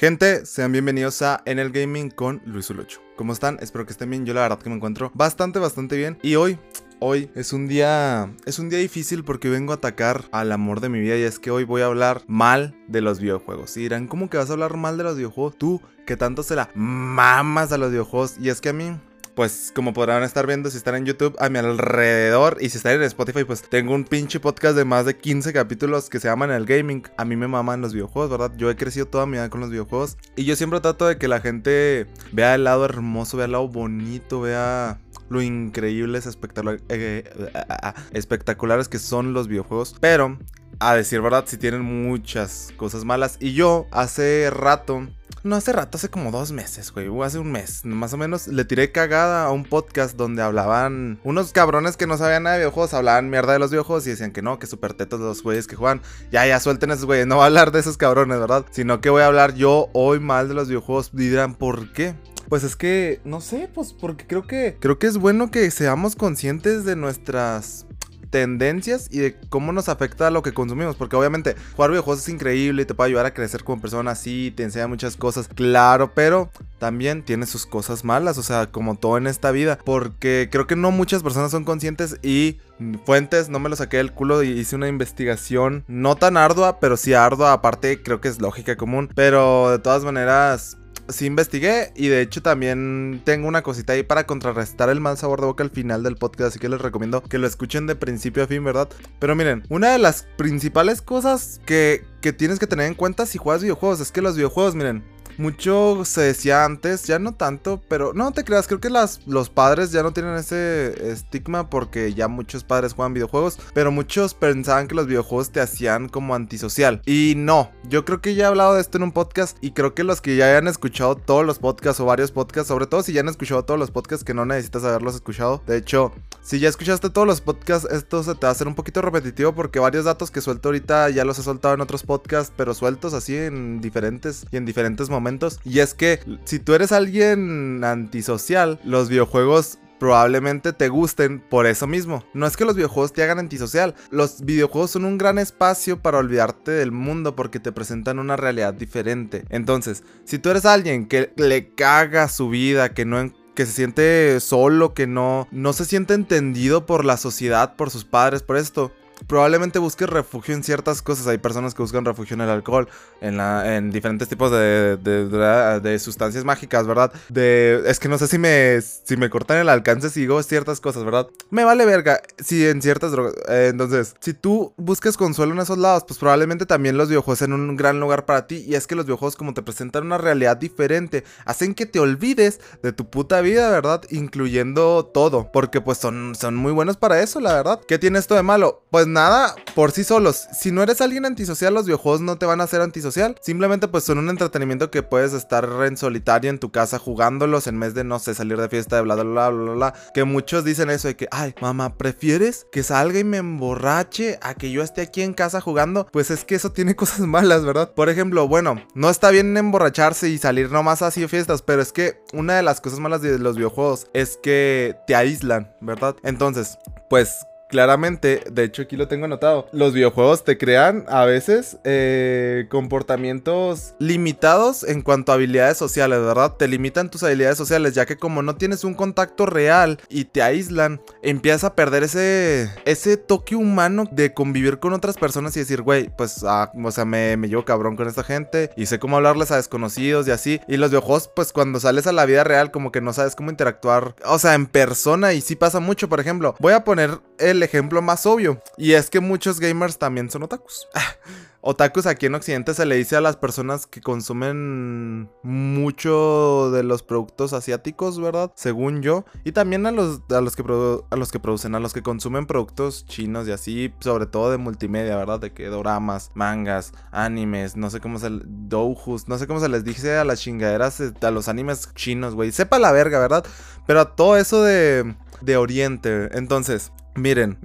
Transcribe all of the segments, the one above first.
Gente, sean bienvenidos a En el Gaming con Luis Ulocho. ¿Cómo están? Espero que estén bien. Yo la verdad que me encuentro bastante, bastante bien. Y hoy Hoy es un día es un día difícil porque vengo a atacar al amor de mi vida y es que hoy voy a hablar mal de los videojuegos. Y dirán, ¿cómo que vas a hablar mal de los videojuegos? Tú que tanto se la mamas a los videojuegos y es que a mí pues como podrán estar viendo si están en YouTube a mi alrededor y si están en Spotify, pues tengo un pinche podcast de más de 15 capítulos que se llaman El Gaming. A mí me maman los videojuegos, ¿verdad? Yo he crecido toda mi vida con los videojuegos y yo siempre trato de que la gente vea el lado hermoso, vea el lado bonito, vea lo increíbles, espectacular, eh, eh, eh, espectaculares que son los videojuegos. Pero, a decir verdad, si tienen muchas cosas malas. Y yo hace rato no hace rato, hace como dos meses, güey, hace un mes, más o menos, le tiré cagada a un podcast donde hablaban unos cabrones que no sabían nada de videojuegos, hablaban mierda de los videojuegos y decían que no, que súper tetos los güeyes que juegan. Ya, ya, suelten esos güeyes, no voy a hablar de esos cabrones, ¿verdad? Sino que voy a hablar yo hoy mal de los videojuegos. Dirán, ¿por qué? Pues es que, no sé, pues porque creo que, creo que es bueno que seamos conscientes de nuestras tendencias y de cómo nos afecta lo que consumimos. Porque obviamente jugar videojuegos es increíble y te puede ayudar a crecer como persona, sí, te enseña muchas cosas, claro, pero también tiene sus cosas malas, o sea, como todo en esta vida. Porque creo que no muchas personas son conscientes y fuentes, no me lo saqué del culo hice una investigación no tan ardua, pero sí ardua, aparte creo que es lógica común. Pero de todas maneras, sí investigué y de hecho también tengo una cosita ahí para contrarrestar el mal sabor de boca al final del podcast, así que les recomiendo que lo escuchen de principio a fin, ¿verdad? Pero miren, una de las principales cosas que, que tienes que tener en cuenta si juegas videojuegos es que los videojuegos, miren, mucho se decía antes, ya no tanto, pero no te creas, creo que los padres ya no tienen ese estigma porque ya muchos padres juegan videojuegos, pero muchos pensaban que los videojuegos te hacían como antisocial. Y no, yo creo que ya he hablado de esto en un podcast y creo que los que ya hayan escuchado todos los podcasts o varios podcasts, sobre todo si ya han escuchado todos los podcasts que no necesitas haberlos escuchado. De hecho, si ya escuchaste todos los podcasts, esto se te va a hacer un poquito repetitivo porque varios datos que suelto ahorita ya los he soltado en otros podcasts, pero sueltos así en diferentes y en diferentes momentos y es que si tú eres alguien antisocial, los videojuegos probablemente te gusten por eso mismo. No es que los videojuegos te hagan antisocial, los videojuegos son un gran espacio para olvidarte del mundo porque te presentan una realidad diferente. Entonces, si tú eres alguien que le caga su vida, que no que se siente solo, que no, no se siente entendido por la sociedad, por sus padres, por esto, probablemente busques refugio en ciertas cosas. Hay personas que buscan refugio en el alcohol, en, la, en diferentes tipos de, de, sustancias mágicas, ¿verdad? De, es que no sé si me, si me cortan el alcance si digo ciertas cosas, ¿verdad? Me vale verga si en ciertas drogas. Eh, entonces, si tú buscas consuelo en esos lados, pues probablemente también los videojuegos sean un gran lugar para ti. Y es que los videojuegos, como te presentan una realidad diferente, hacen que te olvides de tu puta vida, ¿verdad? Incluyendo todo. Porque pues son, son muy buenos para eso, la verdad. ¿Qué tiene esto de malo? Pues nada por sí solos. Si no eres alguien antisocial, los videojuegos no te van a hacer antisocial. Simplemente pues son un entretenimiento que puedes estar en solitario en tu casa jugándolos en vez de, no sé, salir de fiesta de bla, bla, bla, bla, bla. Que muchos dicen eso de que, ay, mamá, ¿prefieres que salga y me emborrache a que yo esté aquí en casa jugando? Pues es que eso tiene cosas malas, ¿verdad? Por ejemplo, bueno, no está bien emborracharse y salir nomás así de fiestas, pero es que una de las cosas malas de los videojuegos es que te aíslan, ¿verdad? Entonces, pues claramente, de hecho aquí lo tengo anotado, los videojuegos te crean a veces eh, comportamientos limitados en cuanto a habilidades sociales, ¿verdad? Te limitan tus habilidades sociales, ya que como no tienes un contacto real y te aíslan, empiezas a perder ese, ese toque humano de convivir con otras personas y decir, güey, pues, ah, o sea, me, me llevo cabrón con esta gente y sé cómo hablarles a desconocidos y así. Y los videojuegos, pues cuando sales a la vida real, como que no sabes cómo interactuar, o sea, en persona y sí pasa mucho, por ejemplo, voy a poner el ejemplo más obvio. Y es que muchos gamers también son otakus. Otakus aquí en Occidente se le dice a las personas que consumen mucho de los productos asiáticos, ¿verdad? Según yo. Y también a los, a los, que, a los que producen, a los que consumen productos chinos y así, sobre todo de multimedia, ¿verdad? De que doramas, mangas, animes, no sé cómo se... Doujus, no sé cómo se les dice a las chingaderas, eh, a los animes chinos, güey. Sepa la verga, ¿verdad? Pero a todo eso de, de Oriente. Entonces, Miren,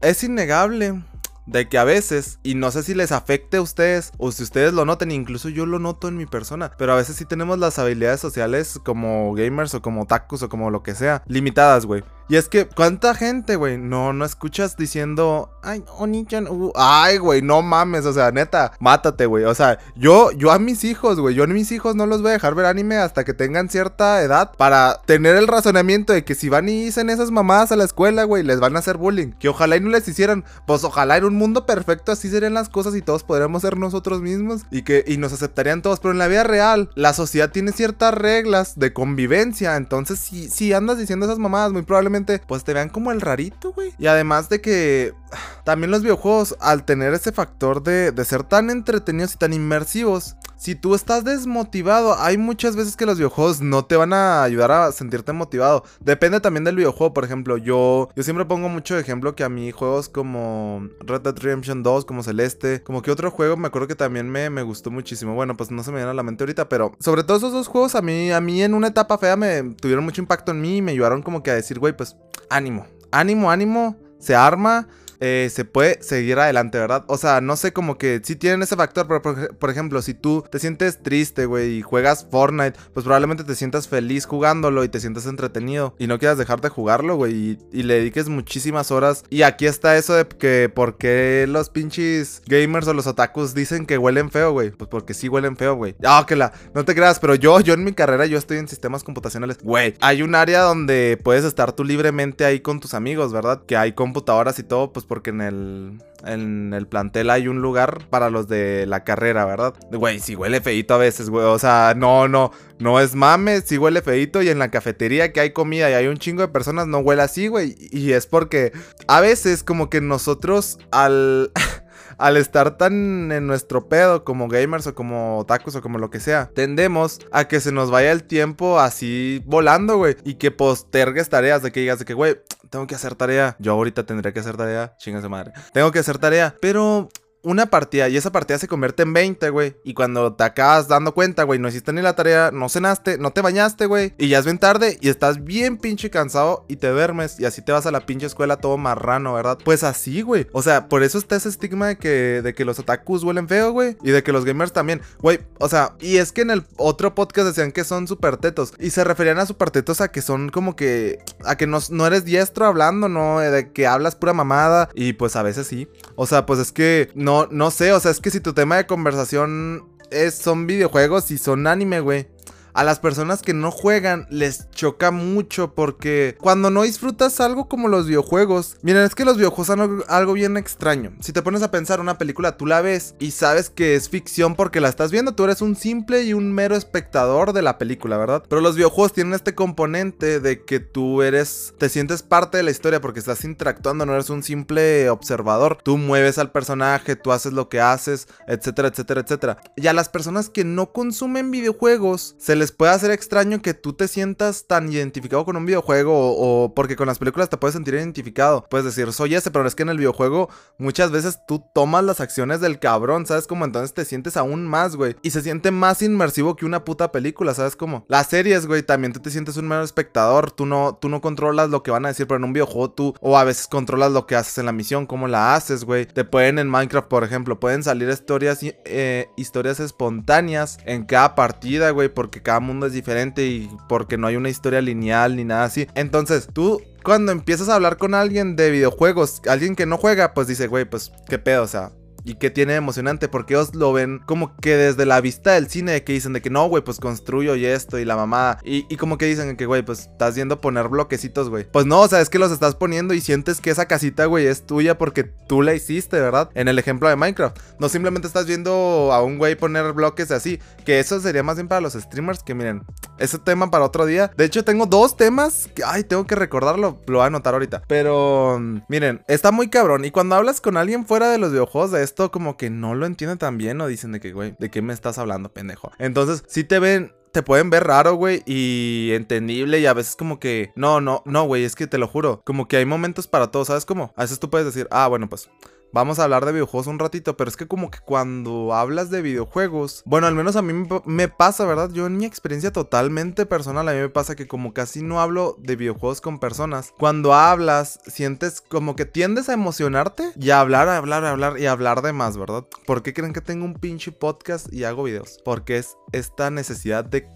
es innegable de que a veces, y no sé si les afecte a ustedes o si ustedes lo noten, incluso yo lo noto en mi persona, pero a veces sí tenemos las habilidades sociales como gamers o como tacos o como lo que sea, limitadas, güey. Y es que, ¿cuánta gente, güey? No, no escuchas diciendo, ay, Oni-chan, uh, ay, güey, no mames, o sea, neta, mátate, güey. O sea, yo, yo a mis hijos, güey, yo a mis hijos no los voy a dejar ver anime hasta que tengan cierta edad para tener el razonamiento de que si van y dicen esas mamadas a la escuela, güey, les van a hacer bullying. Que ojalá y no les hicieran, pues ojalá en un mundo perfecto así serían las cosas y todos podríamos ser nosotros mismos y que y nos aceptarían todos. Pero en la vida real, la sociedad tiene ciertas reglas de convivencia. Entonces, si, si andas diciendo esas mamadas, muy probablemente pues te vean como el rarito, güey. Y además de que también los videojuegos, al tener ese factor de, de ser tan entretenidos y tan inmersivos, si tú estás desmotivado, hay muchas veces que los videojuegos no te van a ayudar a sentirte motivado. Depende también del videojuego, por ejemplo, yo, yo siempre pongo mucho ejemplo que a mí juegos como Red Dead Redemption 2, como Celeste, como que otro juego me acuerdo que también me, me gustó muchísimo. Bueno, pues no se me viene a la mente ahorita, pero sobre todo esos dos juegos a mí, a mí en una etapa fea me tuvieron mucho impacto en mí y me ayudaron como que a decir, güey, pues ánimo, ánimo, ánimo, se arma. Eh, se puede seguir adelante, ¿verdad? O sea, no sé, como que sí tienen ese factor, pero por, ejemplo, si tú te sientes triste, güey, y juegas Fortnite, pues probablemente te sientas feliz jugándolo y te sientas entretenido y no quieras dejar de jugarlo, güey, y, y, le dediques muchísimas horas. Y aquí está eso de que por qué los pinches gamers o los otakus dicen que huelen feo, güey. Pues porque sí huelen feo, güey. Ah, que la, no te creas, pero yo, yo en mi carrera, yo estoy en sistemas computacionales. Güey, hay un área donde puedes estar tú libremente ahí con tus amigos, ¿verdad? Que hay computadoras y todo, pues porque en el, en el plantel hay un lugar para los de la carrera, ¿verdad? Güey, si huele feito a veces, güey. O sea, no, no, no es mames, si huele feito y en la cafetería que hay comida y hay un chingo de personas no huele así, güey. Y es porque a veces como que nosotros al... al estar tan en nuestro pedo como gamers o como tacos o como lo que sea, tendemos a que se nos vaya el tiempo así volando, güey. Y que postergues tareas de que digas de que, güey, tengo que hacer tarea. Yo ahorita tendría que hacer tarea. Chinga madre. Tengo que hacer tarea. Pero una partida y esa partida se convierte en 20, güey. Y cuando te acabas dando cuenta, güey, no hiciste ni la tarea, no cenaste, no te bañaste, güey. Y ya es bien tarde y estás bien pinche cansado y te duermes y así te vas a la pinche escuela todo marrano, ¿verdad? Pues así, güey. O sea, por eso está ese estigma de que, de que los otakus huelen feo, güey. Y de que los gamers también. Güey, o sea, y es que en el otro podcast decían que son super tetos. Y se referían a super tetos a que son como que... A que no, no eres diestro hablando, ¿no? De que hablas pura mamada. Y pues a veces sí. O sea, pues es que no no, sé, o sea, es que si tu tema de conversación es, son videojuegos y son anime, güey a las personas que no juegan les choca mucho porque cuando no disfrutas algo como los videojuegos, miren, es que los videojuegos son algo, bien extraño. Si te pones a pensar una película, tú la ves y sabes que es ficción porque la estás viendo, tú eres un simple y un mero espectador de la película, ¿verdad? Pero los videojuegos tienen este componente de que tú eres, te sientes parte de la historia porque estás interactuando, no eres un simple observador. Tú mueves al personaje, tú haces lo que haces, etcétera, etcétera, etcétera. Y a las personas que no consumen videojuegos, se les les puede hacer extraño que tú te sientas tan identificado con un videojuego o, porque con las películas te puedes sentir identificado. Puedes decir, soy ese, pero es que en el videojuego muchas veces tú tomas las acciones del cabrón, ¿sabes? Como entonces te sientes aún más, güey. Y se siente más inmersivo que una puta película, ¿sabes? Como las series, güey, también tú te sientes un mero espectador. Tú no, tú no controlas lo que van a decir, pero en un videojuego tú, o a veces controlas lo que haces en la misión, cómo la haces, güey. Te pueden en Minecraft, por ejemplo, pueden salir historias, eh, historias espontáneas en cada partida, güey, porque cada cada mundo es diferente y porque no hay una historia lineal ni nada así. Entonces, tú cuando empiezas a hablar con alguien de videojuegos, alguien que no juega, pues dice, güey, pues qué pedo, o sea, y que tiene emocionante porque ellos lo ven como que desde la vista del cine que dicen de que no, güey, pues construyo y esto y la mamada. Y, como que dicen que, güey, pues estás viendo poner bloquecitos, güey. Pues no, o sea, es que los estás poniendo y sientes que esa casita, güey, es tuya porque tú la hiciste, ¿verdad? En el ejemplo de Minecraft. No simplemente estás viendo a un güey poner bloques así. Que eso sería más bien para los streamers que miren. Ese tema para otro día. De hecho, tengo dos temas que, ay, tengo que recordarlo. Lo voy a anotar ahorita. Pero, miren, está muy cabrón. Y cuando hablas con alguien fuera de los videojuegos de esto como que no lo entienden tan bien o dicen de que, güey, ¿de qué me estás hablando, pendejo? Entonces, si te ven te pueden ver raro, güey, y entendible y a veces como que, no, no, no, güey, es que te lo juro, como que hay momentos para todo, ¿sabes cómo? A veces tú puedes decir, ah, bueno, pues vamos a hablar de videojuegos un ratito, pero es que como que cuando hablas de videojuegos, bueno, al menos a mí me pasa, ¿verdad? Yo en mi experiencia totalmente personal, a mí me pasa que como casi no hablo de videojuegos con personas, cuando hablas, sientes como que tiendes a emocionarte y a hablar, a hablar, a hablar y a hablar de más, ¿verdad? ¿Por qué creen que tengo un pinche podcast y hago videos? Porque es esta necesidad de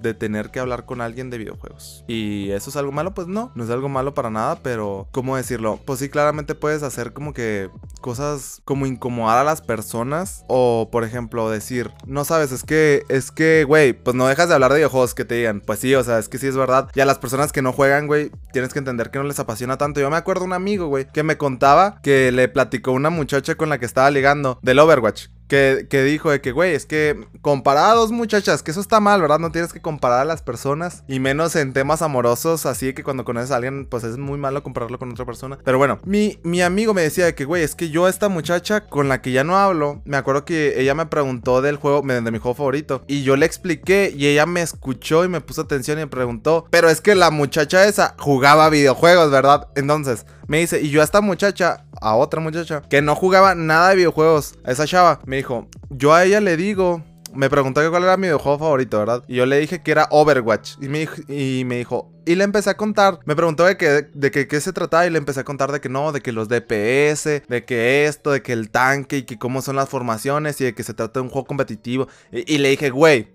de tener que hablar con alguien de videojuegos. Y eso es algo malo, pues no, no es algo malo para nada, pero ¿cómo decirlo? Pues sí, claramente puedes hacer como que cosas como incomodar a las personas o por ejemplo decir, no sabes, es que es que güey, pues no dejas de hablar de videojuegos que te digan, pues sí, o sea, es que sí es verdad. Y a las personas que no juegan, güey, tienes que entender que no les apasiona tanto. Yo me acuerdo un amigo, güey, que me contaba que le platicó una muchacha con la que estaba ligando del Overwatch que, dijo de que, güey, es que comparados, muchachas, que eso está mal, ¿verdad? No tienes que comparar a las personas y menos en temas amorosos, así que cuando conoces a alguien, pues es muy malo compararlo con otra persona. Pero bueno, mi, mi amigo me decía de que, güey, es que yo a esta muchacha con la que ya no hablo, me acuerdo que ella me preguntó del juego, de mi juego favorito, y yo le expliqué y ella me escuchó y me puso atención y me preguntó, pero es que la muchacha esa jugaba videojuegos, ¿verdad? Entonces, me dice, y yo a esta muchacha, a otra muchacha, que no jugaba nada de videojuegos, a esa chava, me dijo, yo a ella le digo, me preguntó cuál era mi videojuego favorito, ¿verdad? Y yo le dije que era Overwatch. Y me, dijo, y me dijo, y le empecé a contar, me preguntó de qué de que, qué se trataba y le empecé a contar de que no, de que los DPS, de que esto, de que el tanque y que cómo son las formaciones y de que se trata de un juego competitivo. Y, y le dije, güey,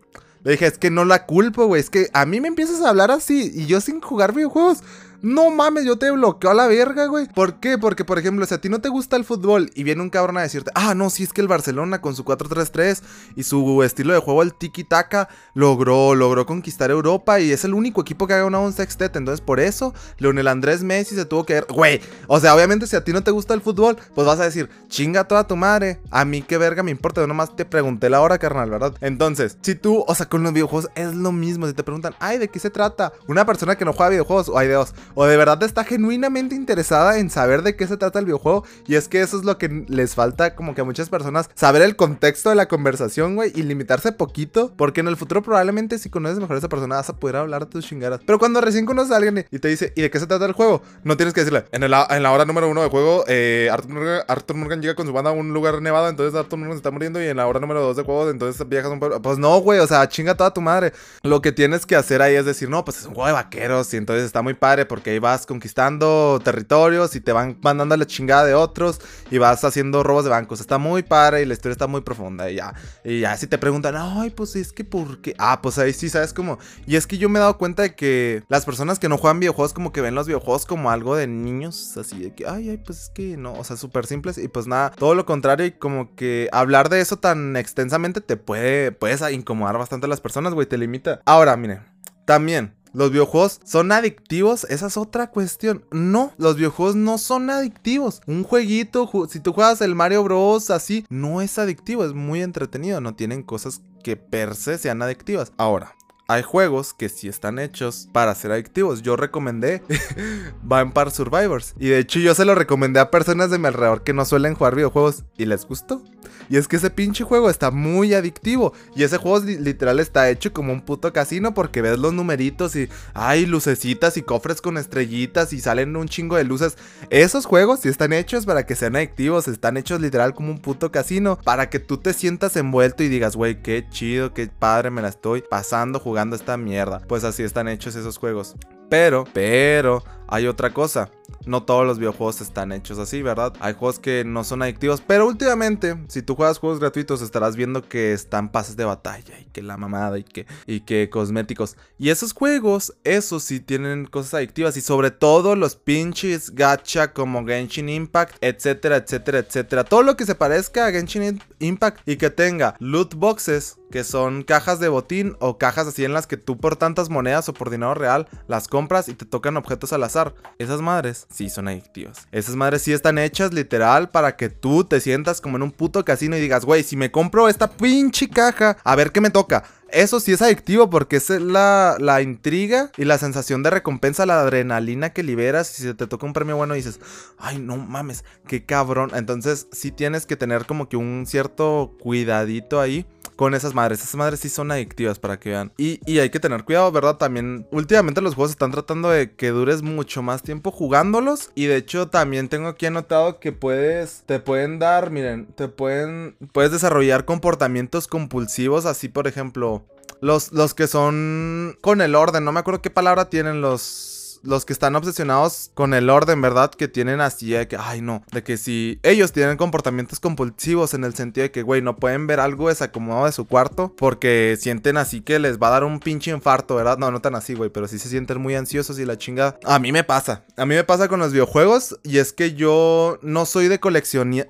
le dije, es que no la culpo, güey, es que a mí me empiezas a hablar así y yo sin jugar videojuegos. No mames, yo te bloqueo a la verga, güey. ¿Por qué? Porque, por ejemplo, si a ti no te gusta el fútbol y viene un cabrón a decirte, ah, no, si es que el Barcelona con su 4-3-3 y su estilo de juego, el tiki-taka, logró, logró conquistar Europa y es el único equipo que ha ganado un sextet. Entonces, por eso, Leonel Andrés Messi se tuvo que ver, güey. O sea, obviamente, si a ti no te gusta el fútbol, pues vas a decir, chinga toda tu madre. A mí qué verga me importa. Yo nomás te pregunté la hora, carnal, ¿verdad? Entonces, si tú, o sea, con los videojuegos es lo mismo. Si te preguntan, ay, ¿de qué se trata? Una persona que no juega videojuegos o hay de dos o de verdad está genuinamente interesada en saber de qué se trata el videojuego. Y es que eso es lo que les falta como que a muchas personas, saber el contexto de la conversación, güey, y limitarse poquito. Porque en el futuro probablemente si conoces mejor a esa persona vas a poder hablar de tus chingadas. Pero cuando recién conoces a alguien y te dice, ¿y de qué se trata el juego? No tienes que decirle, en, en la hora número uno del juego, eh, Arthur, Morgan, llega con su banda a un lugar nevado, entonces Arthur Morgan se está muriendo y en la hora número dos de juego, entonces viajas un pueblo. Pues no, güey, o sea, chinga toda tu madre. Lo que tienes que hacer ahí es decir, no, pues es un juego de vaqueros y entonces está muy padre porque ahí vas conquistando territorios y te van mandando la chingada de otros y vas haciendo robos de bancos. Está muy padre y la historia está muy profunda y ya. Y ya si te preguntan, ay, pues es que por qué. Ah, pues ahí sí, ¿sabes cómo? Y es que yo me he dado cuenta de que las personas que no juegan videojuegos como que ven los videojuegos como algo de niños, así de que, ay, ay, pues es que no, o sea, súper simples y pues nada, todo lo contrario y como que hablar de eso tan extensamente te puede, puedes incomodar bastante a las personas, güey, te limita. Ahora, miren, también los videojuegos son adictivos, esa es otra cuestión. No, los videojuegos no son adictivos. Un jueguito, si tú juegas el Mario Bros. así, no es adictivo, es muy entretenido. No tienen cosas que per se sean adictivas. Ahora, hay juegos que sí están hechos para ser adictivos. Yo recomendé Vampire Survivors. Y de hecho yo se lo recomendé a personas de mi alrededor que no suelen jugar videojuegos. Y les gustó. Y es que ese pinche juego está muy adictivo. Y ese juego literal está hecho como un puto casino porque ves los numeritos y hay lucecitas y cofres con estrellitas y salen un chingo de luces. Esos juegos sí están hechos para que sean adictivos. Están hechos literal como un puto casino. Para que tú te sientas envuelto y digas, güey, qué chido, qué padre me la estoy pasando jugando esta mierda. Pues así están hechos esos juegos. Pero, pero, hay otra cosa. No todos los videojuegos están hechos así, ¿verdad? Hay juegos que no son adictivos. Pero últimamente, si tú juegas juegos gratuitos, estarás viendo que están pases de batalla y que la mamada y que, y que cosméticos. Y esos juegos, esos sí tienen cosas adictivas. Y sobre todo los pinches gacha como Genshin Impact, etcétera, etcétera, etcétera. Todo lo que se parezca a Genshin Impact y que tenga loot boxes, que son cajas de botín o cajas así en las que tú por tantas monedas o por dinero real las compras y te tocan objetos al azar. Esas madres sí son adictivas. Esas madres sí están hechas literal para que tú te sientas como en un puto casino y digas, güey, si me compro esta pinche caja, a ver qué me toca. Eso sí es adictivo porque es la, la, intriga y la sensación de recompensa, la adrenalina que liberas. Y si te toca un premio bueno, dices, ay, no mames, qué cabrón. Entonces, sí tienes que tener como que un cierto cuidadito ahí con esas madres. Esas madres sí son adictivas para que vean. Y, hay que tener cuidado, ¿verdad? También últimamente los juegos están tratando de que dures mucho más tiempo jugándolos. Y de hecho también tengo aquí anotado que puedes, te pueden dar, miren, te pueden, puedes desarrollar comportamientos compulsivos. Así, por ejemplo, los, los que son con el orden, no me acuerdo qué palabra tienen los los, que están obsesionados con el orden, ¿verdad? Que tienen así de que, ay no, de que si ellos tienen comportamientos compulsivos en el sentido de que, güey, no pueden ver algo desacomodado de su cuarto porque sienten así que les va a dar un pinche infarto, ¿verdad? No, no tan así, güey, pero sí se sienten muy ansiosos y la chingada. A mí me pasa, a mí me pasa con los videojuegos y es que yo no soy de,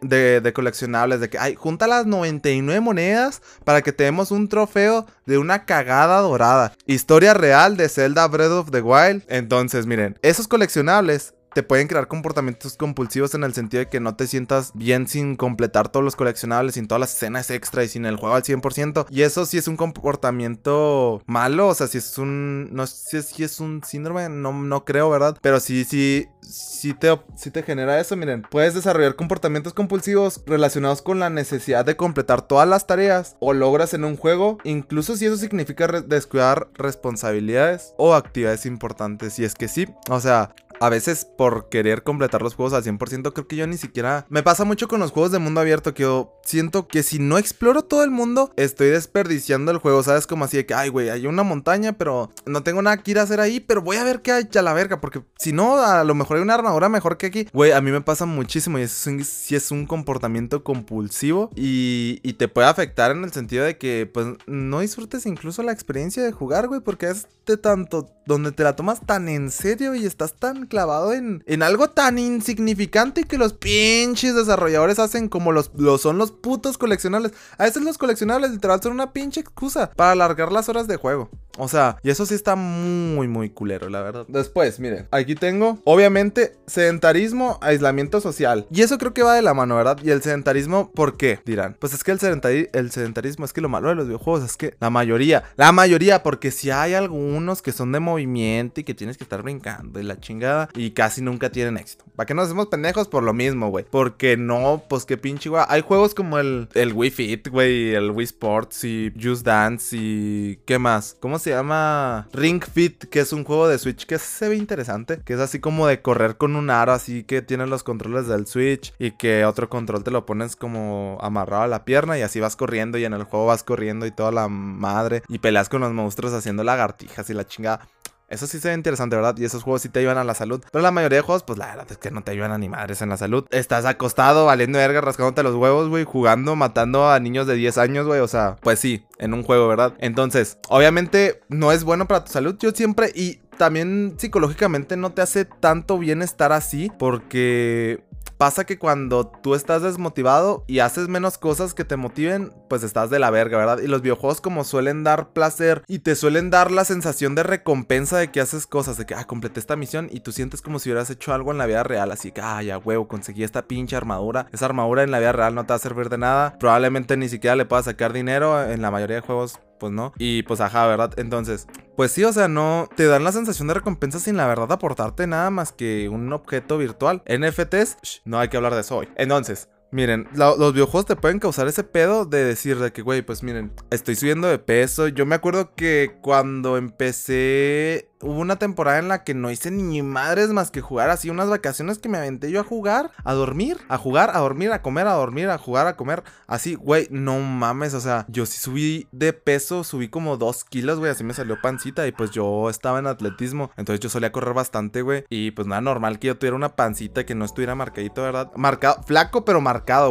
de, de coleccionables, de que, ay, junta las 99 monedas para que tenemos un trofeo de una cagada dorada. Historia real de Zelda Breath of the Wild. Entonces, miren, esos coleccionables te pueden crear comportamientos compulsivos en el sentido de que no te sientas bien sin completar todos los coleccionables, sin todas las escenas extra y sin el juego al 100%. Y eso sí es un comportamiento malo, o sea, si es un... No sé si es un síndrome, no, no creo, ¿verdad? Pero sí, sí, sí te, sí te genera eso, miren. Puedes desarrollar comportamientos compulsivos relacionados con la necesidad de completar todas las tareas o logras en un juego, incluso si eso significa descuidar responsabilidades o actividades importantes. Y es que sí, o sea, a veces por querer completar los juegos al 100%, creo que yo ni siquiera... Me pasa mucho con los juegos de mundo abierto que yo siento que si no exploro todo el mundo, estoy desperdiciando el juego, ¿sabes? Como así de que, ay, güey, hay una montaña, pero no tengo nada que ir a hacer ahí, pero voy a ver qué hay a la verga, porque si no, a lo mejor hay una armadura mejor que aquí. Güey, a mí me pasa muchísimo y eso sí es un comportamiento compulsivo y, y te puede afectar en el sentido de que, pues, no disfrutes incluso la experiencia de jugar, güey, porque es de tanto donde te la tomas tan en serio y estás tan clavado en, en algo tan insignificante que los pinches desarrolladores hacen como los, son los putos coleccionables. A veces los coleccionables literal son una pinche excusa para alargar las horas de juego. O sea, y eso sí está muy, muy culero, la verdad. Después, miren, aquí tengo, obviamente, sedentarismo, aislamiento social. Y eso creo que va de la mano, ¿verdad? Y el sedentarismo, ¿por qué? Dirán. Pues es que el, el sedentarismo es que lo malo de los videojuegos es que la mayoría, la mayoría, porque si hay algunos que son de movimiento y que tienes que estar brincando y la chingada y casi nunca tienen éxito. ¿Para qué nos hacemos pendejos? Por lo mismo, güey. Porque no, pues qué pinche, güey. Hay juegos como el, el Wii Fit, güey, el Wii Sports y Just Dance y... ¿Qué más? ¿Cómo se llama? Ring Fit, que es un juego de Switch que se ve interesante. Que es así como de correr con un aro, así que tiene los controles del Switch y que otro control te lo pones como amarrado a la pierna y así vas corriendo y en el juego vas corriendo y toda la madre y peleas con los monstruos haciendo lagartijas y la chingada. Eso sí se ve interesante, ¿verdad? Y esos juegos sí te ayudan a la salud. Pero la mayoría de juegos, pues la verdad es que no te ayudan a ni madres en la salud. Estás acostado, valiendo verga, rascándote los huevos, güey, jugando, matando a niños de 10 años, güey. O sea, pues sí, en un juego, ¿verdad? Entonces, obviamente no es bueno para tu salud. Yo siempre, y también psicológicamente no te hace tanto bien estar así porque Pasa que cuando tú estás desmotivado y haces menos cosas que te motiven, pues estás de la verga, ¿verdad? Y los videojuegos como suelen dar placer y te suelen dar la sensación de recompensa de que haces cosas, de que, ah, completé esta misión y tú sientes como si hubieras hecho algo en la vida real, así que, ah, ya huevo, conseguí esta pinche armadura. Esa armadura en la vida real no te va a servir de nada. Probablemente ni siquiera le puedas sacar dinero. En la mayoría de juegos pues no. Y pues ajá, ¿verdad? Entonces, pues sí, o sea, no te dan la sensación de recompensa sin la verdad aportarte nada más que un objeto virtual. NFTs, no hay que hablar de eso hoy. Entonces, Miren, los videojuegos te pueden causar ese pedo de decir de que, güey, pues miren, estoy subiendo de peso. Yo me acuerdo que cuando empecé hubo una temporada en la que no hice ni madres más que jugar así unas vacaciones que me aventé yo a jugar, a dormir, a jugar, a dormir, a comer, a dormir, a jugar, a comer. Así, güey, no mames, o sea, yo sí subí de peso, subí como dos kilos, güey, así me salió pancita y pues yo estaba en atletismo, entonces yo solía correr bastante, güey, y pues nada normal que yo tuviera una pancita que no estuviera marcadito, ¿verdad? Marcado, flaco pero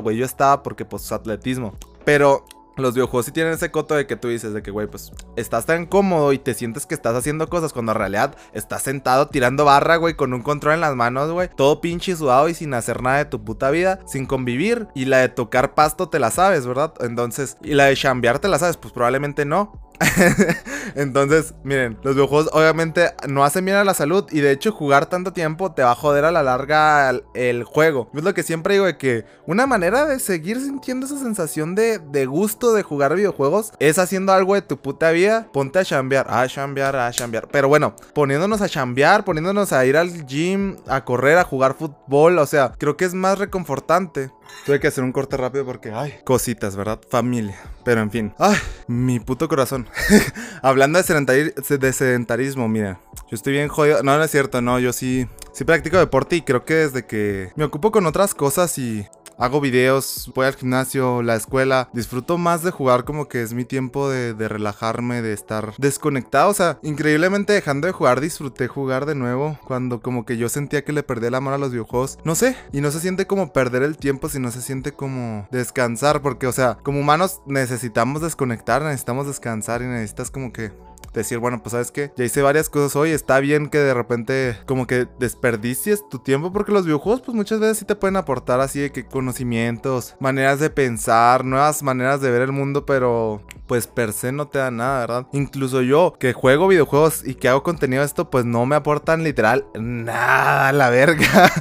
güey, yo estaba porque pues atletismo. Pero los videojuegos sí tienen ese coto de que tú dices de que, güey, pues estás tan cómodo y te sientes que estás haciendo cosas cuando en realidad estás sentado tirando barra, güey, con un control en las manos, güey, todo pinche sudado y sin hacer nada de tu puta vida, sin convivir. Y la de tocar pasto te la sabes, ¿verdad? Entonces, y la de chambear te la sabes, pues probablemente no. Entonces, miren, los videojuegos obviamente no hacen bien a la salud y de hecho jugar tanto tiempo te va a joder a la larga el, juego. Es lo que siempre digo de que una manera de seguir sintiendo esa sensación de, de, gusto de jugar videojuegos es haciendo algo de tu puta vida. Ponte a chambear, a chambear, a chambear. Pero bueno, poniéndonos a chambear, poniéndonos a ir al gym, a correr, a jugar fútbol, o sea, creo que es más reconfortante Tuve que hacer un corte rápido porque, ay, cositas, ¿verdad? Familia. Pero en fin. Ay, mi puto corazón. Hablando de, sedentarismo, mira. Yo estoy bien jodido. No, no es cierto, no. Yo sí, sí practico deporte y creo que desde que me ocupo con otras cosas y hago videos, voy al gimnasio, la escuela. Disfruto más de jugar como que es mi tiempo de, de relajarme, de estar desconectado. O sea, increíblemente dejando de jugar, disfruté jugar de nuevo. Cuando como que yo sentía que le perdí el amor a los videojuegos. No sé, y no se siente como perder el tiempo, sino se siente como descansar. Porque, o sea, como humanos necesitamos desconectar, necesitamos descansar y necesitas como que decir, bueno, pues sabes que ya hice varias cosas hoy, está bien que de repente como que desperdicies tu tiempo porque los videojuegos pues muchas veces sí te pueden aportar así de que conocimientos, maneras de pensar, nuevas maneras de ver el mundo, pero pues per se no te da nada, ¿verdad? Incluso yo que juego videojuegos y que hago contenido de esto pues no me aportan literal nada a la verga.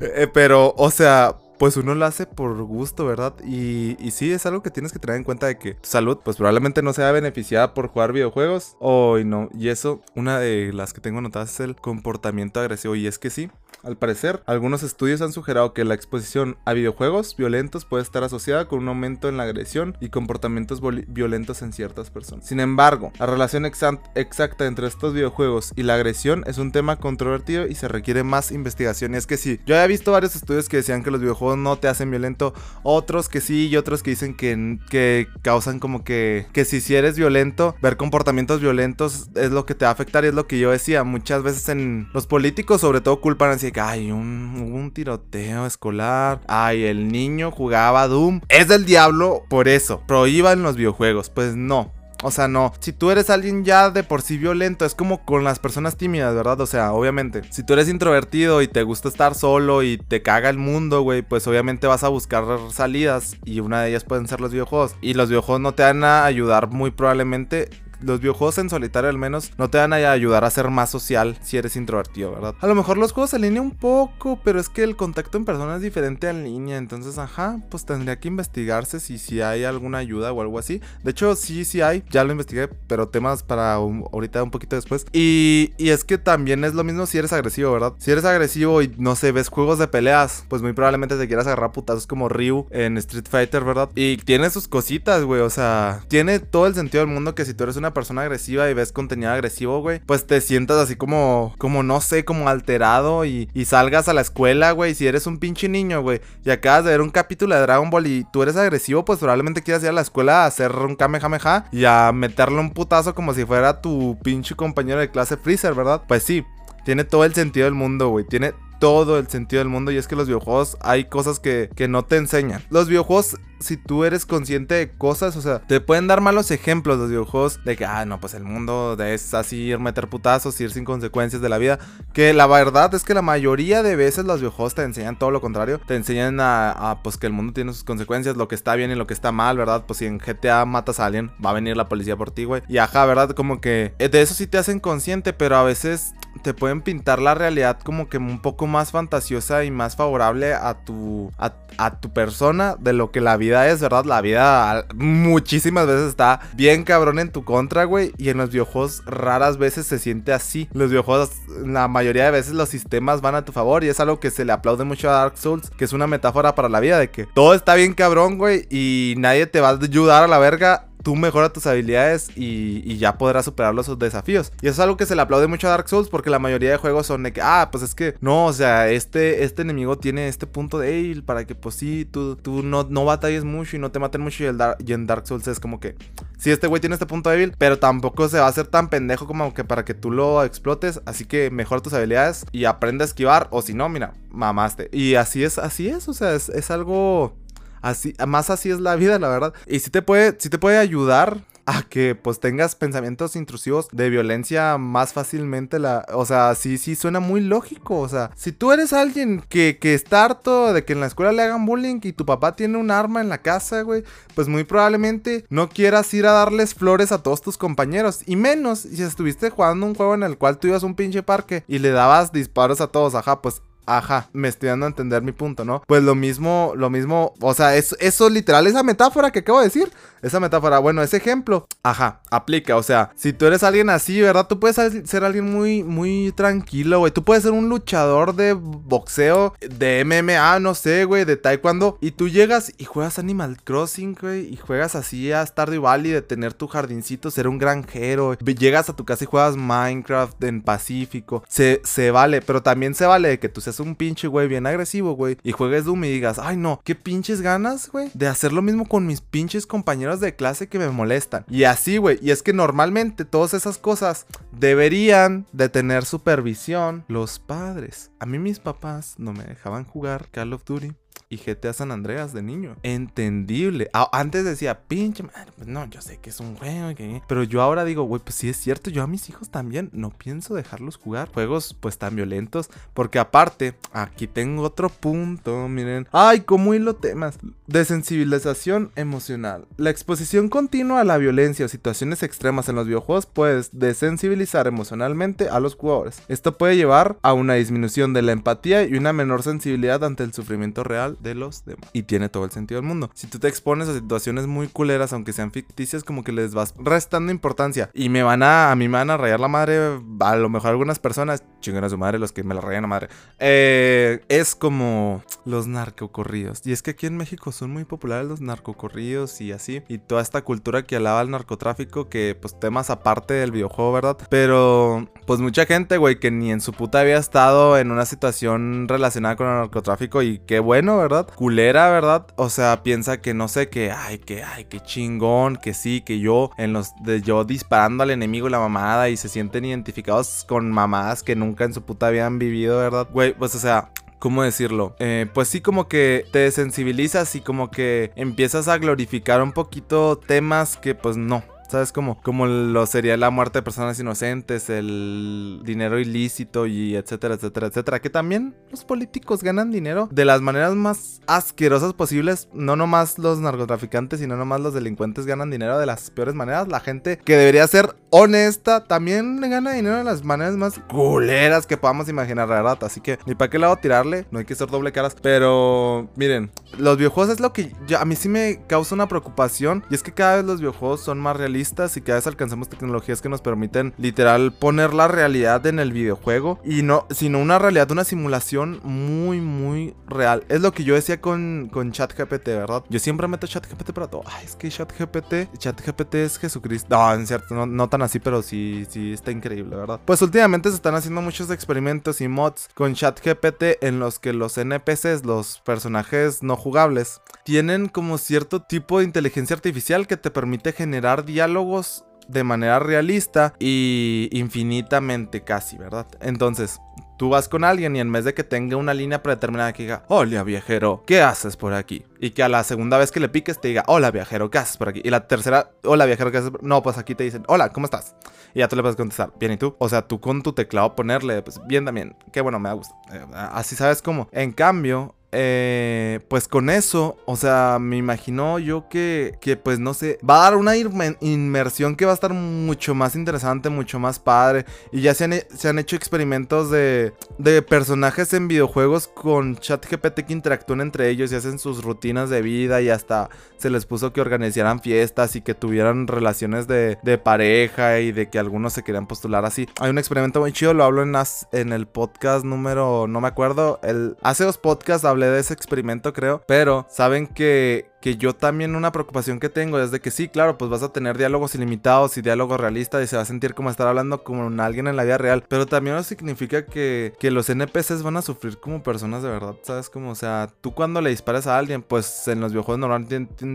Eh, pero, o sea, pues uno lo hace por gusto, ¿verdad? Y, y, sí, es algo que tienes que tener en cuenta de que tu salud, pues probablemente no sea beneficiada por jugar videojuegos. O no. Y eso, una de las que tengo notadas es el comportamiento agresivo. Y es que sí, al parecer, algunos estudios han sugerido que la exposición a videojuegos violentos puede estar asociada con un aumento en la agresión y comportamientos violentos en ciertas personas. Sin embargo, la relación exacta entre estos videojuegos y la agresión es un tema controvertido y se requiere más investigación. Y es que sí, yo he visto varios estudios que decían que los videojuegos no te hacen violento, otros que sí y otros que dicen que, que causan como que, que si, si eres violento, ver comportamientos violentos es lo que te va a afectar y es lo que yo decía. Muchas veces en los políticos sobre todo culpan que, ay, un, un tiroteo escolar, ay, el niño jugaba Doom. Es del diablo por eso, prohíban los videojuegos. Pues no, o sea, no. Si tú eres alguien ya de por sí violento, es como con las personas tímidas, ¿verdad? O sea, obviamente. Si tú eres introvertido y te gusta estar solo y te caga el mundo, güey, pues obviamente vas a buscar salidas y una de ellas pueden ser los videojuegos. Y los videojuegos no te van a ayudar muy probablemente los videojuegos en solitario al menos no te van a ayudar a ser más social si eres introvertido, ¿verdad? A lo mejor los juegos en línea un poco, pero es que el contacto en persona es diferente en línea, entonces, ajá, pues tendría que investigarse si, si hay alguna ayuda o algo así. De hecho, sí, sí hay, ya lo investigué, pero temas para ahorita un poquito después. Y, y es que también es lo mismo si eres agresivo, ¿verdad? Si eres agresivo y no sé, ves juegos de peleas, pues muy probablemente te quieras agarrar putazos como Ryu en Street Fighter, ¿verdad? Y tiene sus cositas, güey, o sea, tiene todo el sentido del mundo que si tú eres una persona agresiva y ves contenido agresivo, güey, pues te sientas así como, como no sé, como alterado y, y salgas a la escuela, güey. Si eres un pinche niño, güey, y acabas de ver un capítulo de Dragon Ball y tú eres agresivo, pues probablemente quieras ir a la escuela a hacer un kamehameha y a meterle un putazo como si fuera tu pinche compañero de clase Freezer, ¿verdad? Pues sí. Tiene todo el sentido del mundo, güey. Tiene todo el sentido del mundo y es que los videojuegos hay cosas que, que no te enseñan. Los videojuegos si tú eres consciente de cosas, o sea, te pueden dar malos ejemplos los videojuegos de que, ah, no, pues el mundo es así, ir meter putazos, ir sin consecuencias de la vida. Que la verdad es que la mayoría de veces los videojuegos te enseñan todo lo contrario. Te enseñan a, pues que el mundo tiene sus consecuencias, lo que está bien y lo que está mal, ¿verdad? Pues si en GTA matas a alguien, va a venir la policía por ti, güey. Y ajá, ¿verdad? Como que eh, de eso sí te hacen consciente, pero a veces te pueden pintar la realidad como que un poco más fantasiosa y más favorable a tu, a, a tu persona de lo que la vida es, ¿verdad? La vida muchísimas veces está bien cabrón en tu contra, güey. Y en los videojuegos raras veces se siente así. Los videojuegos, la mayoría de veces los sistemas van a tu favor. Y es algo que se le aplaude mucho a Dark Souls, que es una metáfora para la vida, de que todo está bien cabrón, güey. Y nadie te va a ayudar a la verga tú mejora tus habilidades y, ya podrás superar los desafíos. Y eso es algo que se le aplaude mucho a Dark Souls porque la mayoría de juegos son de que, ah, pues es que no, o sea, este, este enemigo tiene este punto de para que pues sí, tú, tú no, no batalles mucho y no te maten mucho y, el y en Dark Souls es como que, sí, este güey tiene este punto débil, pero tampoco se va a hacer tan pendejo como que para que tú lo explotes, así que mejora tus habilidades y aprende a esquivar o si no, mira, mamaste. Y así es, así es, o sea, es, es algo Así, más así es la vida, la verdad. Y si te puede, si te puede ayudar a que pues tengas pensamientos intrusivos de violencia más fácilmente la o sea sí sí suena muy lógico. O sea si tú eres alguien que, que está harto de que en la escuela le hagan bullying y tu papá tiene un arma en la casa güey pues muy probablemente no quieras ir a darles flores a todos tus compañeros. Y menos si estuviste jugando un juego en el cual tú ibas a un pinche parque y le dabas disparos a todos. Ajá pues Ajá, me estoy dando a entender mi punto, ¿no? Pues lo mismo, lo mismo, o sea, es, eso literal, esa metáfora que acabo de decir, esa metáfora, bueno, ese ejemplo, ajá, aplica, o sea, si tú eres alguien así, ¿verdad? Tú puedes ser alguien muy, muy tranquilo, güey, tú puedes ser un luchador de boxeo, de MMA, no sé, güey, de taekwondo, y tú llegas y juegas Animal Crossing, güey, y juegas así a Stardew Valley, de tener tu jardincito, ser un granjero, llegas a tu casa y juegas Minecraft en Pacífico, se, se vale, pero también se vale que tú seas un pinche güey bien agresivo, güey, y juegues Doom y digas, ay no, qué pinches ganas, güey, de hacer lo mismo con mis pinches compañeros de clase que me molestan. Y así, güey, y es que normalmente todas esas cosas deberían de tener supervisión los padres. A mí mis papás no me dejaban jugar Call of Duty y GTA San Andreas de niño. Entendible. antes decía, pinche madre, pues no, yo sé que es un juego, pero yo ahora digo, güey, pues sí es cierto, yo a mis hijos también no pienso dejarlos jugar juegos pues tan violentos, porque aparte, aquí tengo otro punto, miren. Ay, cómo hilo temas. Desensibilización emocional. La exposición continua a la violencia o situaciones extremas en los videojuegos puede desensibilizar emocionalmente a los jugadores. Esto puede llevar a una disminución de la empatía y una menor sensibilidad ante el sufrimiento real de los demás. Y tiene todo el sentido del mundo. Si tú te expones a situaciones muy culeras, aunque sean ficticias, como que les vas restando importancia. Y me van a, a mí me van a rayar la madre, a lo mejor algunas personas, chingan a su madre los que me la rayan la madre. Eh, es como los narcocorridos. Y es que aquí en México son muy populares los narcocorridos y así. Y toda esta cultura que alaba al narcotráfico, que pues temas aparte del videojuego, ¿verdad? Pero pues mucha gente, güey, que ni en su puta había estado en una situación relacionada con el narcotráfico. Y qué bueno, ¿verdad? ¿Verdad? Culera, ¿verdad? O sea, piensa que no sé, que ay, que ay, que chingón, que sí, que yo en los de yo disparando al enemigo la mamada y se sienten identificados con mamadas que nunca en su puta habían vivido, ¿verdad? Güey, pues o sea, ¿cómo decirlo? Eh, pues sí como que te sensibilizas y como que empiezas a glorificar un poquito temas que pues no, ¿Sabes? Como, como lo sería la muerte de personas inocentes, el dinero ilícito y etcétera, etcétera, etcétera. Que también los políticos ganan dinero de las maneras más asquerosas posibles. No nomás los narcotraficantes, sino nomás los delincuentes ganan dinero de las peores maneras. La gente que debería ser honesta también gana dinero de las maneras más culeras que podamos imaginar, ¿verdad? Así que ni para qué lado tirarle, no hay que ser doble caras. Pero miren, los videojuegos es lo que a mí sí me causa una preocupación. Y es que cada vez los videojuegos son más realistas y cada vez alcanzamos tecnologías que nos permiten literal poner la realidad en el videojuego y no, sino una realidad, una simulación muy, muy real. Es lo que yo decía con, con ChatGPT, ¿verdad? Yo siempre meto ChatGPT para todo. Ay, es que ChatGPT, ChatGPT es Jesucristo. No, en cierto, no, tan así, pero sí, sí está increíble, ¿verdad? Pues últimamente se están haciendo muchos experimentos y mods con ChatGPT en los que los NPCs, los personajes no jugables, tienen como cierto tipo de inteligencia artificial que te permite generar diálogos de manera realista y infinitamente casi, ¿verdad? Entonces, tú vas con alguien y en vez de que tenga una línea predeterminada que diga, hola viajero, ¿qué haces por aquí? Y que a la segunda vez que le piques te diga, hola viajero, ¿qué haces por aquí? Y la tercera, hola viajero, ¿qué haces? Por... No, pues aquí te dicen, hola, ¿cómo estás? Y ya tú le puedes contestar, bien, ¿y tú? O sea, tú con tu teclado ponerle, pues bien también, qué bueno, me da gusto. Eh, así sabes cómo. En cambio, eh, pues con eso, o sea, me imagino yo que, que pues no sé, va a dar una inmersión que va a estar mucho más interesante, mucho más padre. Y ya se han, se han hecho experimentos de, de personajes en videojuegos con chat GPT que interactúan entre ellos y hacen sus rutinas de vida y hasta se les puso que organizaran fiestas y que tuvieran relaciones de, de pareja y de que algunos se querían postular así. Hay un experimento muy chido, lo hablo en, en el podcast número, no me acuerdo, el, hace dos podcasts de ese experimento, creo. Pero saben que que yo también una preocupación que tengo es de que sí, claro, pues vas a tener diálogos ilimitados y diálogos realistas y se va a sentir como estar hablando con alguien en la vida real, pero también no significa que, que los NPCs van a sufrir como personas de verdad, ¿sabes? Como, o sea, tú cuando le disparas a alguien, pues en los videojuegos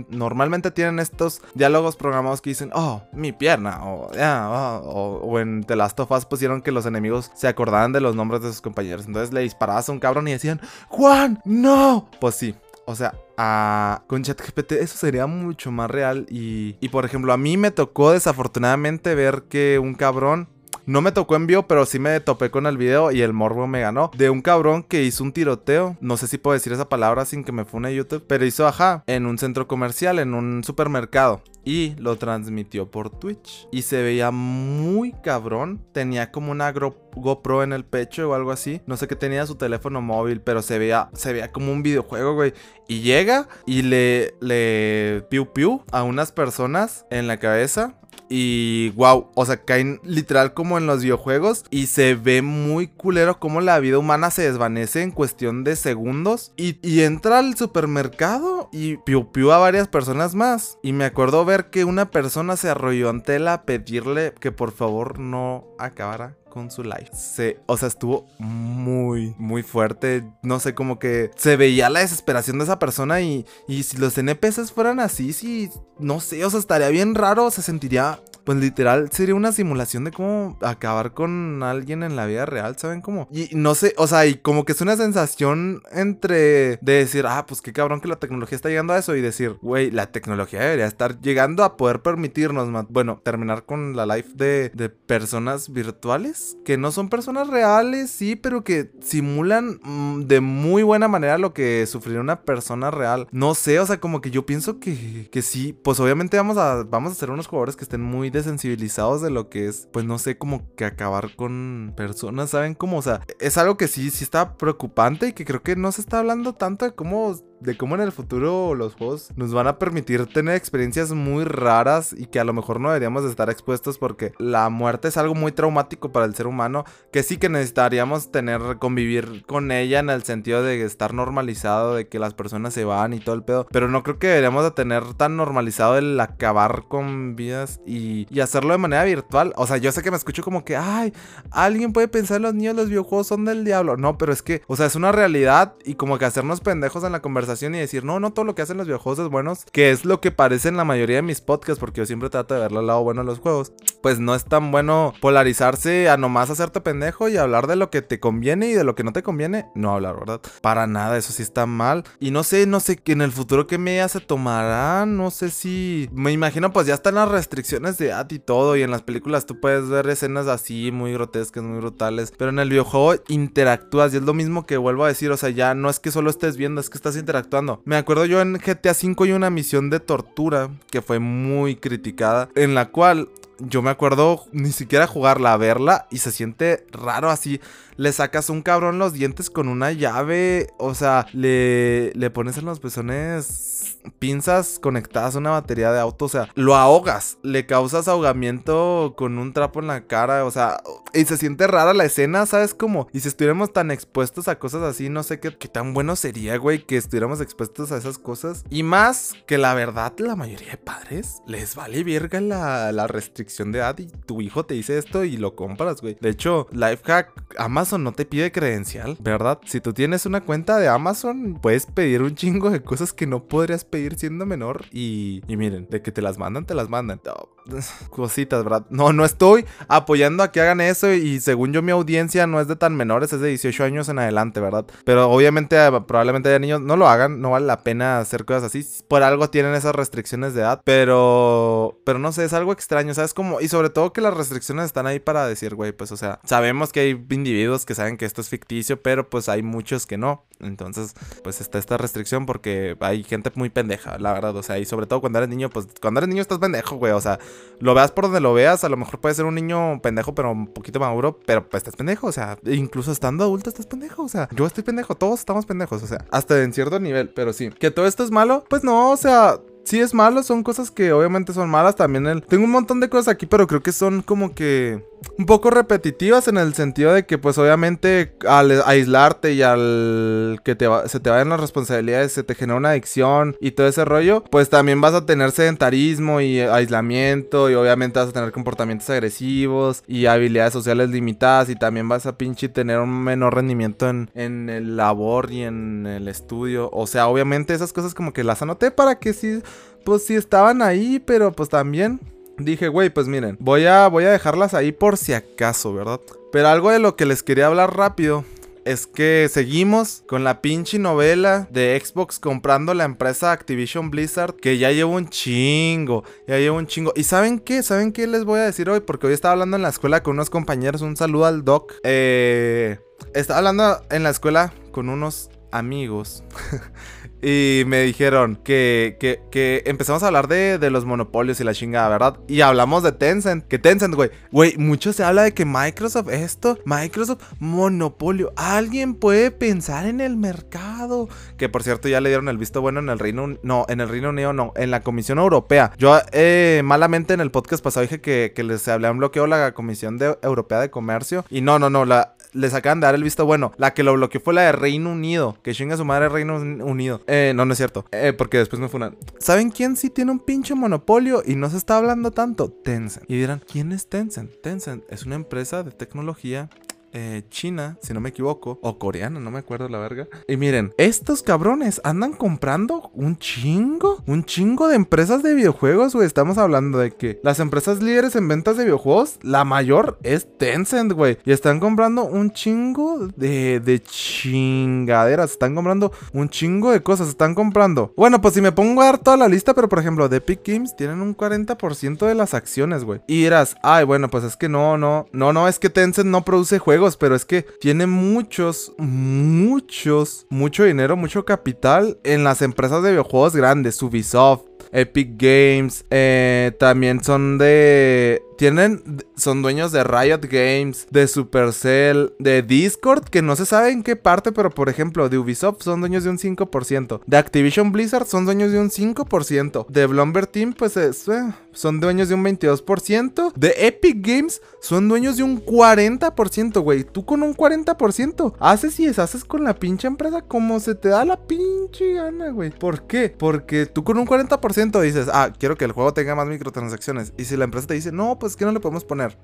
normalmente tienen estos diálogos programados que dicen, oh, mi pierna, o, oh, o, en The Last of Us pusieron que los enemigos se acordaban de los nombres de sus compañeros, entonces le disparabas a un cabrón y decían, Juan, no, pues sí, o sea, a, con ChatGPT eso sería mucho más real. Y, y por ejemplo, a mí me tocó desafortunadamente ver que un cabrón no me tocó en vivo, pero sí me topé con el video y el morbo me ganó. De un cabrón que hizo un tiroteo. No sé si puedo decir esa palabra sin que me fune YouTube. Pero hizo ajá. En un centro comercial, en un supermercado y lo transmitió por Twitch. Y se veía muy cabrón. Tenía como una GoPro en el pecho o algo así. No sé qué tenía su teléfono móvil, pero se veía, se veía como un videojuego, güey. Y llega y le, le piu piu a unas personas en la cabeza. Y wow, o sea, caen literal como en los videojuegos. Y se ve muy culero como la vida humana se desvanece en cuestión de segundos. Y, y entra al supermercado y piu piu a varias personas más. Y me acuerdo ver que una persona se arrolló ante él a pedirle que por favor no acabara con su live. Se, o sea, estuvo muy, muy fuerte. No sé, como que se veía la desesperación de esa persona y, y si los NPCs fueran así, si, no sé, o sea, estaría bien raro, se sentiría pues literal sería una simulación de cómo acabar con alguien en la vida real, ¿saben cómo? Y no sé, o sea, y como que es una sensación entre de decir, ah, pues qué cabrón que la tecnología está llegando a eso y decir, güey, la tecnología debería estar llegando a poder permitirnos, bueno, terminar con la life de, de personas virtuales, que no son personas reales, sí, pero que simulan mm, de muy buena manera lo que sufriría una persona real. No sé, o sea, como que yo pienso que, que sí, pues obviamente vamos a, vamos a ser unos jugadores que estén muy desensibilizados de lo que es, pues no sé, como que acabar con personas, ¿saben cómo? O sea, es algo que sí, sí está preocupante y que creo que no se está hablando tanto de cómo de cómo en el futuro los juegos nos van a permitir tener experiencias muy raras y que a lo mejor no deberíamos de estar expuestos porque la muerte es algo muy traumático para el ser humano que sí que necesitaríamos tener convivir con ella en el sentido de estar normalizado de que las personas se van y todo el pedo pero no creo que deberíamos de tener tan normalizado el acabar con vidas y, y hacerlo de manera virtual. O sea yo sé que me escucho como que ay alguien puede pensar los niños los videojuegos son del diablo no pero es que o sea es una realidad y como que hacernos pendejos en la conversación y decir, no, no todo lo que hacen los videojuegos es bueno, que es lo que parece en la mayoría de mis podcasts, porque yo siempre trato de verle al lado bueno a los juegos, pues no es tan bueno polarizarse a nomás hacerte pendejo y hablar de lo que te conviene y de lo que no te conviene, no hablar, ¿verdad? Para nada, eso sí está mal. Y no sé, no sé, en el futuro qué medidas se tomarán, no sé si... Me imagino pues ya están las restricciones de edad y todo, y en las películas tú puedes ver escenas así, muy grotescas, muy brutales, pero en el videojuego interactúas y es lo mismo que vuelvo a decir, o sea, ya no es que solo estés viendo, es que estás interactuando actuando. Me acuerdo yo en GTA V hay una misión de tortura que fue muy criticada, en la cual yo me acuerdo ni siquiera jugarla, verla y se siente raro así. Le sacas un cabrón los dientes con una llave, o sea, le, le pones en los pezones pinzas conectadas a una batería de auto, o sea, lo ahogas, le causas ahogamiento con un trapo en la cara, o sea, y se siente rara la escena, ¿sabes cómo? Y si estuviéramos tan expuestos a cosas así, no sé qué, qué tan bueno sería, güey, que estuviéramos expuestos a esas cosas. Y más que la verdad, la mayoría de padres les vale verga la, la restricción de edad y tu hijo te dice esto y lo compras, güey. De hecho, Lifehack, Amazon no te pide credencial, ¿verdad? Si tú tienes una cuenta de Amazon, puedes pedir un chingo de cosas que no podrías pedir siendo menor. Y, y miren, de que te las mandan, te las mandan. cositas, ¿verdad? No, no estoy apoyando a que hagan eso. Y según yo, mi audiencia no es de tan menores, es de 18 años en adelante, ¿verdad? Pero obviamente, probablemente haya niños, no lo hagan, no vale la pena hacer cosas así. Por algo tienen esas restricciones de edad. Pero, pero no sé, es algo extraño, ¿sabes? Como, y sobre todo que las restricciones están ahí para decir, güey, pues, o sea, sabemos que hay individuos que saben que esto es ficticio, pero pues hay muchos que no. Entonces, pues está esta restricción porque hay gente muy pendeja, la verdad. O sea, y sobre todo cuando eres niño, pues cuando eres niño estás pendejo, güey. O sea, lo veas por donde lo veas, a lo mejor puede ser un niño pendejo, pero un poquito maduro, pero pues estás pendejo. O sea, incluso estando adulto estás pendejo. O sea, yo estoy pendejo, todos estamos pendejos. O sea, hasta en cierto nivel, pero sí. Que todo esto es malo, pues no, o sea, sí es malo, son cosas que obviamente son malas también. El... Tengo un montón de cosas aquí, pero creo que son como que un poco repetitivas en el sentido de que pues obviamente al aislarte y al que te se te vayan las responsabilidades se te genera una adicción y todo ese rollo, pues también vas a tener sedentarismo y aislamiento y obviamente vas a tener comportamientos agresivos y habilidades sociales limitadas y también vas a pinche tener un menor rendimiento en, en el labor y en el estudio. O sea, obviamente esas cosas como que las anoté para que sí, pues sí estaban ahí, pero pues también dije, güey, pues miren, voy a, voy a dejarlas ahí por si acaso, ¿verdad? Pero algo de lo que les quería hablar rápido es que seguimos con la pinche novela de Xbox comprando la empresa Activision Blizzard, que ya llevo un chingo, ya llevo un chingo. ¿Y saben qué? ¿Saben qué les voy a decir hoy? Porque hoy estaba hablando en la escuela con unos compañeros, un saludo al doc. Eh, estaba hablando en la escuela con unos amigos. Y me dijeron que, que, empezamos a hablar de, de, los monopolios y la chingada, ¿verdad? Y hablamos de Tencent. Que Tencent, güey. Güey, mucho se habla de que Microsoft esto, Microsoft monopolio. Alguien puede pensar en el mercado. Que por cierto ya le dieron el visto bueno en el Reino No, en el Reino Unido no, en la Comisión Europea. Yo eh, malamente en el podcast pasado dije que, que les hablé un bloqueo la Comisión de, Europea de Comercio. Y no, no, no, la, les acaban de dar el visto bueno. La que lo bloqueó fue la de Reino Unido. Que chinga su madre Reino Unido. Eh, no, no es cierto. Eh, porque después me funan. ¿Saben quién sí tiene un pinche monopolio y no se está hablando tanto? Tencent. Y dirán, ¿quién es Tencent? Tencent es una empresa de tecnología eh, china, si no me equivoco, o coreana, no me acuerdo la verga. Y miren, estos cabrones andan comprando un chingo, un chingo de empresas de videojuegos, güey. Estamos hablando de que las empresas líderes en ventas de videojuegos, la mayor es Tencent, güey. Y están comprando un chingo de, de chingaderas. Están comprando un chingo de cosas. Están comprando. Bueno, pues si me pongo a dar toda la lista, pero por ejemplo, de Epic Games tienen un 40% de las acciones, güey. Y dirás, ay, bueno, pues es que no, no, no, no, es que Tencent no produce juegos pero es que tiene muchos, muchos, mucho dinero, mucho capital en las empresas de videojuegos grandes, Ubisoft, Epic Games, eh, también son de tienen, son dueños de Riot Games, de Supercell, de Discord, que no se sabe en qué parte, pero por ejemplo, de Ubisoft son dueños de un 5%. De Activision Blizzard son dueños de un 5%. De Blumber Team, pues es, eh, son dueños de un 22%. De Epic Games son dueños de un 40%, güey. Tú con un 40% haces y deshaces con la pinche empresa como se te da la pinche gana, güey. ¿Por qué? Porque tú con un 40% dices, ah, quiero que el juego tenga más microtransacciones. Y si la empresa te dice, no, pues que no le podemos poner.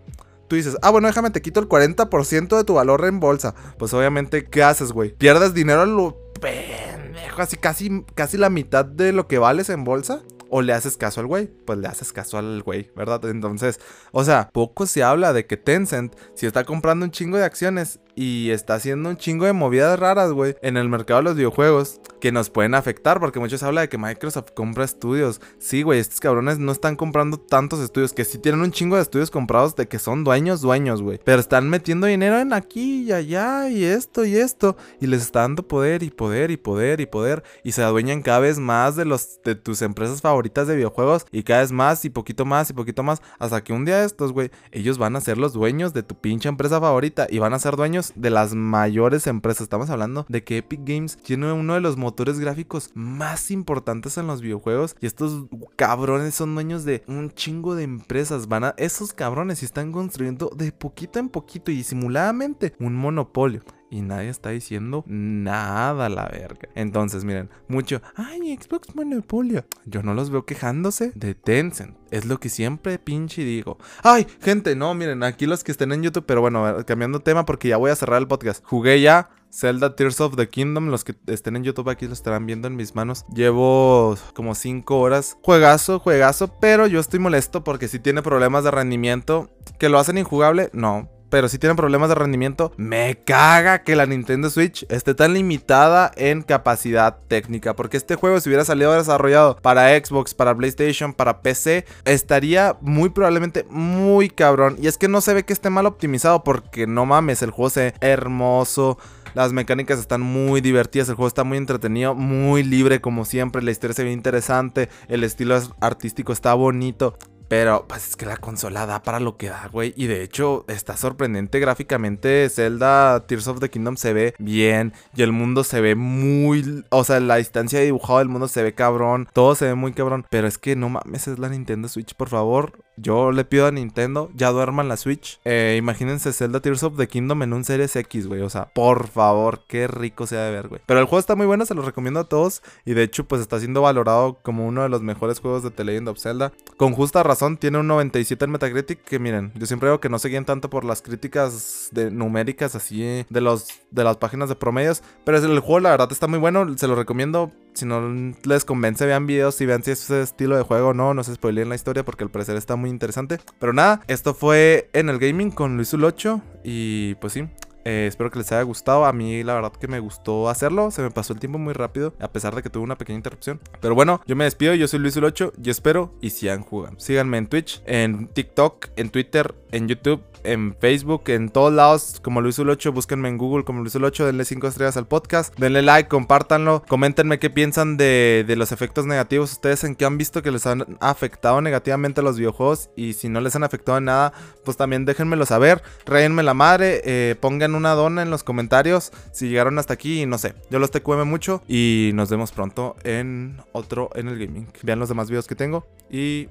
Tú dices, ah, bueno, déjame, te quito el 40% de tu valor en bolsa. Pues obviamente, ¿qué haces, güey? Pierdes dinero a lo pendejo, así casi, casi la mitad de lo que vales en bolsa o le haces caso al güey, pues le haces caso al güey, ¿verdad? Entonces, o sea, poco se habla de que Tencent, si está comprando un chingo de acciones y está haciendo un chingo de movidas raras, güey, en el mercado de los videojuegos que nos pueden afectar, porque muchos hablan de que Microsoft compra estudios. Sí, güey, estos cabrones no están comprando tantos estudios, que sí tienen un chingo de estudios comprados de que son dueños, dueños, güey. Pero están metiendo dinero en aquí y allá y esto y esto, y les está dando poder y poder y poder y poder, y se adueñan cada vez más de los de tus empresas favoritas de videojuegos y cada vez más y poquito más y poquito más, hasta que un día estos, güey, ellos van a ser los dueños de tu pinche empresa favorita y van a ser dueños de las mayores empresas. Estamos hablando de que Epic Games tiene uno de los motores gráficos más importantes en los videojuegos y estos cabrones son dueños de un chingo de empresas. Van a esos cabrones están construyendo de poquito en poquito y simuladamente un monopolio y nadie está diciendo nada a la verga. Entonces, miren, mucho, ay, Xbox Monopolio. Yo no los veo quejándose de Tencent. Es lo que siempre pinche digo. Ay, gente, no, miren, aquí los que estén en YouTube, pero bueno, cambiando tema porque ya voy a cerrar el podcast. Jugué ya Zelda Tears of the Kingdom. Los que estén en YouTube aquí lo estarán viendo en mis manos. Llevo como 5 horas. Juegazo, juegazo. Pero yo estoy molesto porque si tiene problemas de rendimiento. ¿Que lo hacen injugable? No pero si tienen problemas de rendimiento, me caga que la Nintendo Switch esté tan limitada en capacidad técnica. Porque este juego, si hubiera salido desarrollado para Xbox, para PlayStation, para PC, estaría muy probablemente muy cabrón. Y es que no se ve que esté mal optimizado, porque no mames, el juego se hermoso. Las mecánicas están muy divertidas, el juego está muy entretenido, muy libre como siempre, la historia se ve interesante, el estilo artístico está bonito. Pero pues es que la consola da para lo que da, güey. Y de hecho está sorprendente gráficamente. Zelda Tears of the Kingdom se ve bien. Y el mundo se ve muy... O sea, la distancia de dibujado del mundo se ve cabrón. Todo se ve muy cabrón. Pero es que no mames, es la Nintendo Switch, por favor. Yo le pido a Nintendo, ya duerman la Switch. Eh, imagínense Zelda Tears of the Kingdom en un Series X, güey. O sea, por favor, qué rico sea de ver, güey. Pero el juego está muy bueno, se lo recomiendo a todos. Y de hecho, pues está siendo valorado como uno de los mejores juegos de The Legend of Zelda. Con justa razón tiene un 97 en Metacritic. Que miren, yo siempre digo que no se guíen tanto por las críticas de numéricas así de, los, de las páginas de promedios. Pero el juego, la verdad, está muy bueno. Se lo recomiendo. Si no les convence, vean videos y vean si es ese estilo de juego o no. No se spoileen la historia porque al parecer está muy interesante. Pero nada, esto fue en el gaming con Luis 8 Y pues sí, eh, espero que les haya gustado. A mí la verdad que me gustó hacerlo. Se me pasó el tiempo muy rápido, a pesar de que tuve una pequeña interrupción. Pero bueno, yo me despido. Yo soy Luis 8 y espero y sigan jugando. Síganme en Twitch, en TikTok, en Twitter, en YouTube en Facebook, en todos lados, como Luis 8, búsquenme en Google como Luis 8, denle 5 estrellas al podcast, denle like, compártanlo, coméntenme qué piensan de, los efectos negativos, ustedes en qué han visto que les han afectado negativamente a los videojuegos y si no les han afectado en nada, pues también déjenmelo saber, reyenme la madre, eh, pongan una dona en los comentarios si llegaron hasta aquí y no sé, yo los te cueme mucho y nos vemos pronto en otro en el gaming. Vean los demás videos que tengo y